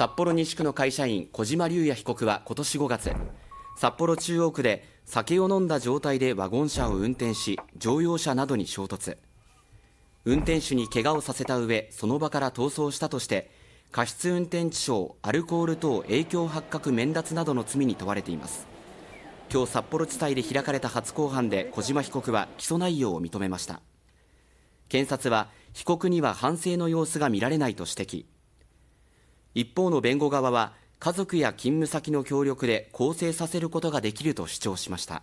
札幌西区の会社員小島隆也被告は今年5月札幌中央区で酒を飲んだ状態でワゴン車を運転し乗用車などに衝突。運転手に怪我をさせた上その場から逃走したとして過失運転致傷アルコール等影響発覚免脱などの罪に問われています。今日札幌地裁で開かれた初公判で小島被告は起訴内容を認めました。検察は被告には反省の様子が見られないと指摘。一方の弁護側は家族や勤務先の協力で更生させることができると主張しました。